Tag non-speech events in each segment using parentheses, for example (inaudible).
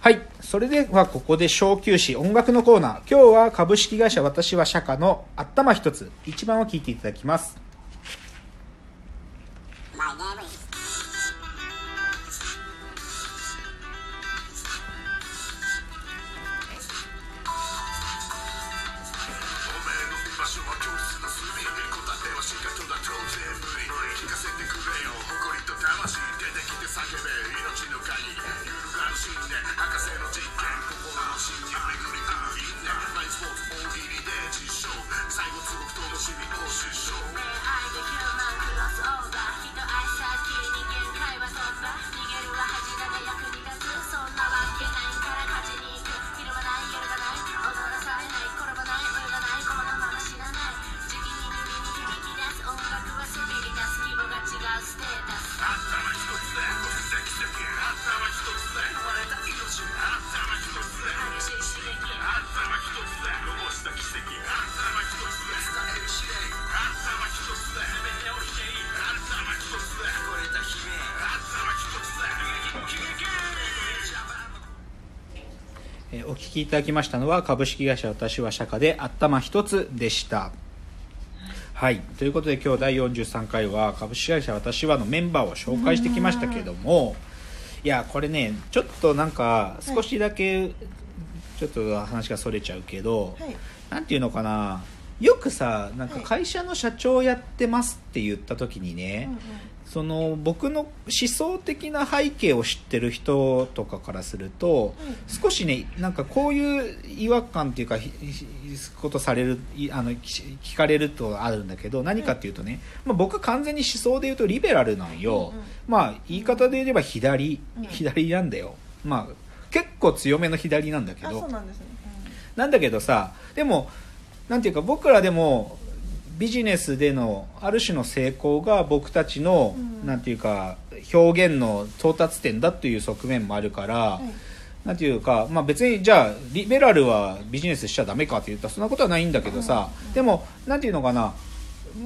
はい。それではここで小休止、音楽のコーナー。今日は株式会社私は釈迦の頭一つ、一番を聞いていただきます。えーお聞きいただきましたのは株式会社私は釈迦で頭一つでした。はい。ということで今日第43回は株式会社私はのメンバーを紹介してきましたけども、いや、これね、ちょっとなんか少しだけちょっと話がそれちゃうけど、はいなんていうのかな、よくさ、なんかはい会社の社長やってますって言った時にね、その僕の思想的な背景を知ってる人とかからすると、少しねなんかこういう違和感っていうかことされるいあの聞聞かれるとあるんだけど何かっていうとね、まあ、僕完全に思想で言うとリベラルなんよ、まあ言い方で言えば左、うん。左なんだよ。まあ結構強めの左なんだけあどなんだけどさでもなんていうか僕らでもビジネスでのある種の成功が僕たちの、うん。なんていうか表現の到達点だという側面もあるから、はい。なんていうか、まあ、別にじゃあリベラルはビジネスしちゃダメかって言ったらそんなことはないんだけどさ、でもなんていうのかな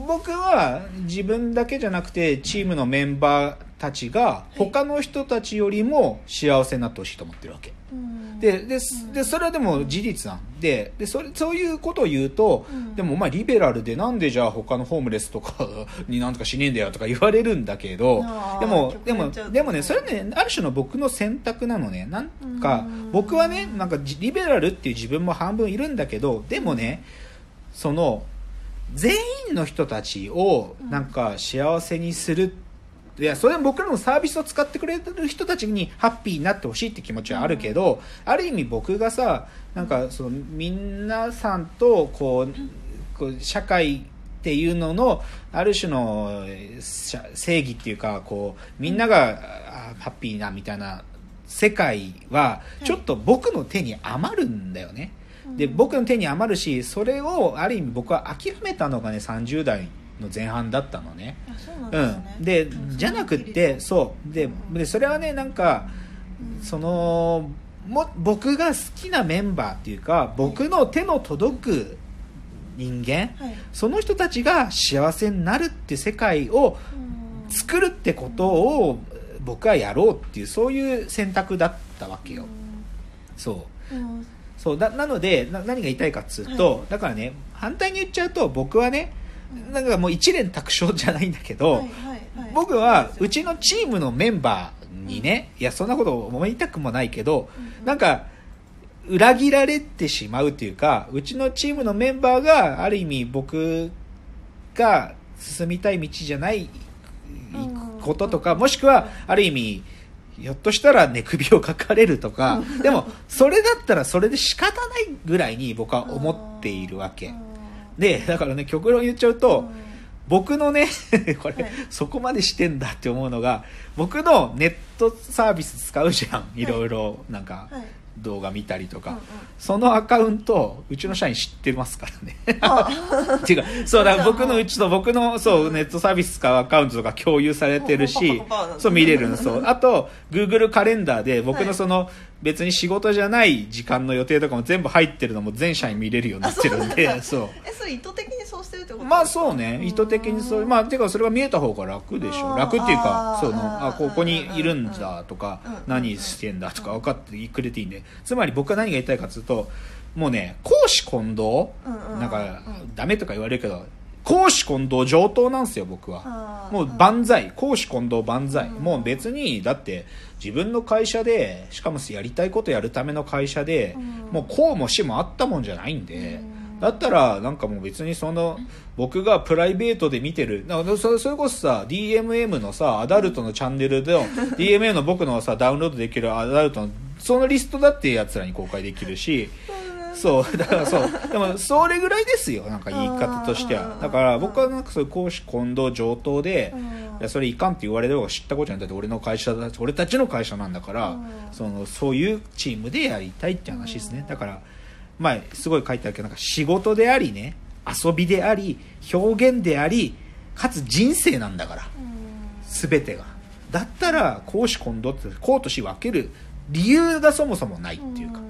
僕は自分だけじゃなくてチームのメンバーたちが他の人たちよりも幸せになってほしいと思ってるわけ。うんでででそれはでも事実なんででそれそういうことを言うと、うん。でもお前リベラルでなんでじゃあ他のホームレスとか (laughs) になんとかしねえんだよとか言われるんだけどでもでもでもねそれねある種の僕の選択なのね。なんかうん。僕はねなんかじリベラルっていう自分も半分いるんだけどでもねその全員の人たちをなんか幸せにするいやそれは僕らのサービスを使ってくれる人たちにハッピーになってほしいって気持ちはあるけど、ある意味僕がさなんかその皆さんとこうこう社会っていうののある種の正義っていうかこうみんながあハッピーなみたいな世界はちょっと僕の手に余るんだよね。で僕の手に余るしそれをある意味僕は諦めたのがね30代の前半だったのね。ね、うん。じゃなくってそう。ででそれはねなんかそのも僕が好きなメンバーっていうか僕の手の届く人間はい。その人たちが幸せになるって世界をうん。作るってことを僕はやろうっていうそういう選択だったわけよ。そう。うん。そう。だなのでな何が言いたいかっつうと、だからね反対に言っちゃうと僕はねなんかもう一連卓勝じゃないんだけど、はいはいはい。僕はうちのチームのメンバーにね、いやそんなこと思いたくもないけど、なんか裏切られてしまうというかうちのチームのメンバーがある意味僕が進みたい道じゃないこととか、もしくはある意味ひょっとしたら寝首をかかれるとか、でもそれだったらそれで仕方ないぐらいに僕は思っているわけ。でだからね極論言っちゃうと、僕のね (laughs) これ、はい。そこまでしてんだって思うのが僕のネットサービス使うじゃん。い。ろいろなんか、はい。動画見たりとか、うんうん。そのアカウントうちの社員知ってますからね。あ。(laughs) 違う。そうだ僕のうちと僕のそうネットサービス使うアカウントとか共有されてるしそう見れるんですそうあと Google カレンダーで僕はいのその別に仕事じゃない時間の予定とかも全部入ってるのも全社員見れるようになってるんでそう (laughs) えそれ意図的にそうしてるってこと？まあそうね。意図的にそうまあてかそれが見えた方が楽でしょ。うん楽っていうかそのあうんここにいるんだとかうん何してんだとか分かってくれていいんで。つまり僕は何が言いたいかというともうね公私混同？なんかうんダメとか言われるけど公私混同上等なんですよ僕は。もう万歳。公私混同万歳。うん。もう別にだって自分の会社でしかもやりたいことやるための会社でうん。もう公も私もあったもんじゃないんで。うん。だったらなんかもう別にその僕がプライベートで見てる。だからそれそれこそさ DMM のさアダルトのチャンネルで DMM (laughs) の僕のさダウンロードできるアダルトのそのリストだってやつらに公開できるしそうだからそう。でもそれぐらいですよなんか言い方としては。だから僕はなんかそういう公私混同上等でうん。いやそれいかんって言われる方が知ったことじゃない。だって俺の会社だ俺たちの会社なんだから、うん。そのそういうチームでやりたいって話ですね、だからまあすごい書いてあるけどなんか仕事でありね遊びであり表現でありかつ人生なんだから全てが。だったら公私混同って公と私分ける理由がそもそもないっていうか、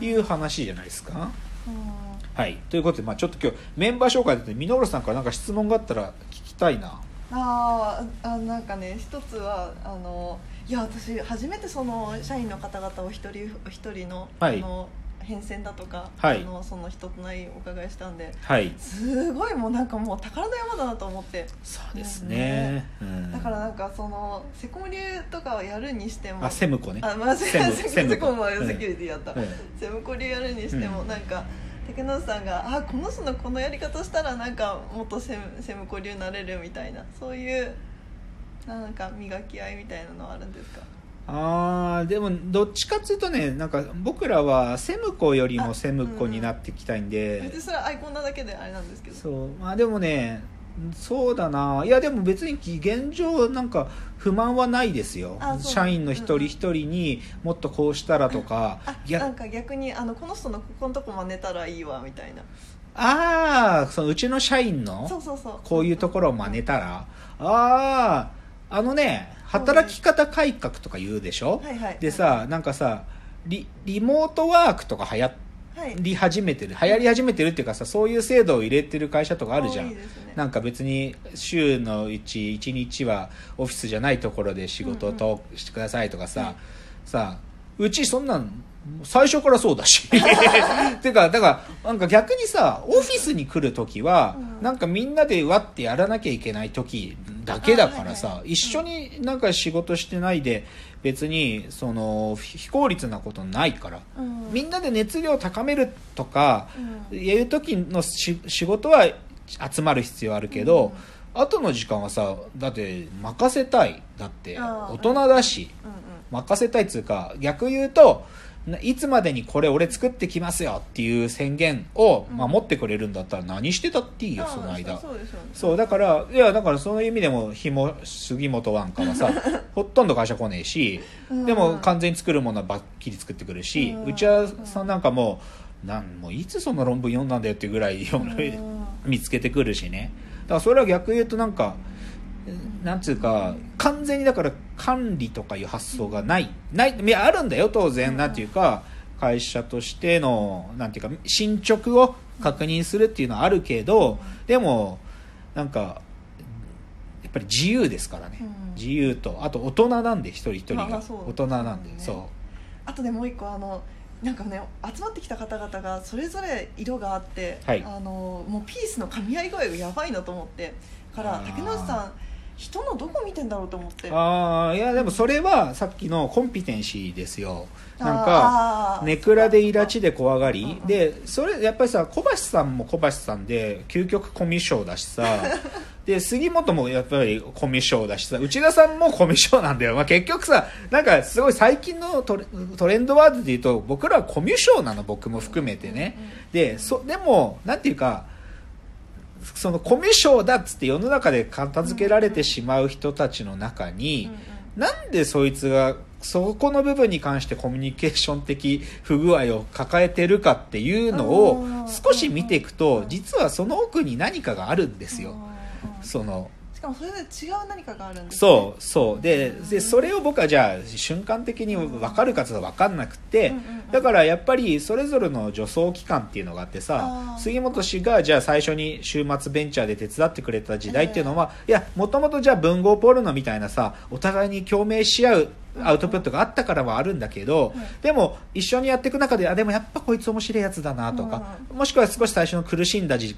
いう話じゃないですか。はい。ということで、まあ、ちょっと今日メンバー紹介でミノルさんからなんか質問があったら聞きたいな。あーあなんかね一つはあのいや私初めてその社員の方々を一人一人の,、はい。あの変遷だとか、はい。あのその人となりお伺いしたんではい。すごいもうなんかもう宝の山だなと思って。そうですね、うん、だからなんかそのセコム流とかをやるにしてもあセムコね。あまあセセムセセムセコムはうん。セキュリティやった、うん。セムコ流やるにしてもうん。なんか、竹野内さんがあこの人のこのやり方したらなんかもっとセムセムコ流になれるみたいなそういうなんか磨き合いみたいなのはあるんですか？あーでもどっちかっていうとねなんか僕らはセムコよりもセムコになっていきたいんで、別にそれはアイコンなだけであれなんですけど。そうまあでもねそうだな。いやでも別に現状なんか不満はないですよ。社員の一人一人にもっとこうしたらとか、あいやなんか逆にあのこの人のここのとこ真似たらいいわみたいな。ああそのうちの社員のそうそうそう。こういうところを真似たら。あああのね働き方改革とか言うでしょ、はいはい。でさなんかさリリモートワークとか流行はい。り始めてる。流行り始めてるっていうかさそういう制度を入れてる会社とかあるじゃん。ね。なんか別に週のうち1日はオフィスじゃないところで仕事をとしてくださいとかさ、さうちそんなん最初からそうだし。(laughs) てかだからなんか逆にさオフィスに来る時は、うん。なんかみんなでわってやらなきゃいけない時だけだからさ、一緒になんか仕事してないで別にその非効率なことないから、うん。みんなで熱量を高めるとか、うん。いう時のし仕事は集まる必要あるけど、後の時間はさだって任せたい。だって大人だし、うんうん任せたいっつうか逆言うとないつまでにこれ俺作ってきますよっていう宣言を守ってくれるんだったら何してたっていいよ、あその間。そうだからいやだからそういう意味でもひも杉本ワンカはさ (laughs) ほとんど会社来ねえし、うん。でも完全に作るものはばっきり作ってくるし、うん。内田さんなんかもうなんもういつその論文読んだんだよっていうぐらい (laughs) 見つけてくるしね。だからそれは逆言うとなんかなんつうか完全にだから管理とかいう発想がない。ないいやあるんだよ当然。なんていうか会社としてのなんていうか進捗を確認するっていうのはあるけどでもなんかやっぱり自由ですからね、うん。自由とあと大人なんで一人一人が。大人なんでそうあとでもう一個あのなんかね集まってきた方々がそれぞれ色があって、はい。あのもうピースの噛み合い具合がやばいなと思ってから竹野内さん人のどこ見てんだろうと思って。うああいやでもそれはさっきのコンピテンシーですよ。なんかネクラでイラチで怖がり、うんうんでそれやっぱりさ小橋さんも小橋さんで究極コミュ障だしさ。(laughs) で杉本もやっぱりコミュ障だしさ。内田さんもコミュ障なんだよ、まあ、結局さなんかすごい最近のトレトレンドワードで言うと僕らはコミュ障なの僕も含めてね、でそでもなんていうかそのコミュ障だっつって世の中で片付けられてしまう人たちの中に、なんでそいつがそこの部分に関してコミュニケーション的不具合を抱えてるかっていうのをうん少し見ていくと実はその奥に何かがあるんですよ。そのしかもそれで違う何かがあるんですね。そうそう。ででそれを僕はじゃあ瞬間的に分かるかつ分かんなくてだからやっぱりそれぞれの助走期間っていうのがあってさ杉本氏がじゃあ最初に週末ベンチャーで手伝ってくれた時代っていうのは、いやもともとじゃあ文豪ポルノみたいなさお互いに共鳴し合うアウトプットがあったからはあるんだけど、うんでも一緒にやっていく中であでもやっぱこいつ面白いやつだなとか、もしくは少し最初の苦しんだ時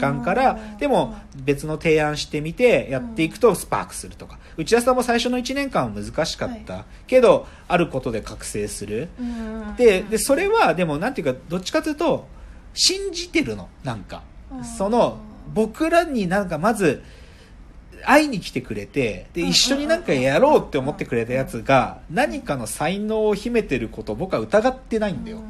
間から、うんでも別の提案してみてやっていくとスパークするとか。内田さんも最初の1年間は難しかった、はけどあることで覚醒する。ででそれはでもなんていうかどっちかというと信じてるのなんか。うんその僕らになんかまず会いに来てくれてでうん一緒になんかやろうって思ってくれたやつが何かの才能を秘めてることを僕は疑ってないんだよ。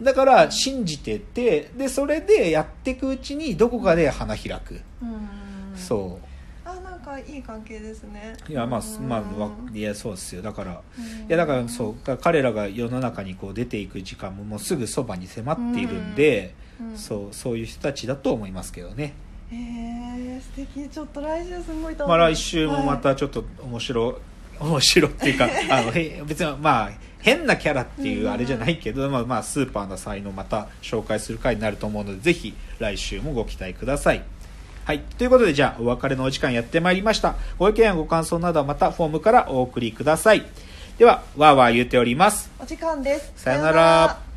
だから信じててでそれでやっていくうちにどこかで花開く。そう。あなんかいい関係ですね。いやまあうん。まあわいやそうですよ。だからうん。いやだからそう彼らが世の中にこう出ていく時間ももうすぐそばに迫っているんで、うん。そうそういう人たちだと思いますけどね、へえ素敵ちょっと来週すごい楽しみまあ、来週もまたちょっと面白、面白っていうか (laughs) あのへ別にまあ変なキャラっていうあれじゃないけど、まあ、まあスーパーな才能また紹介する回になると思うのでぜひ来週もご期待くださいはい。ということで、じゃあ、お別れのお時間やってまいりました。ご意見やご感想などはまたフォームからお送りください。では、わーわー言うております。お時間ですさよなら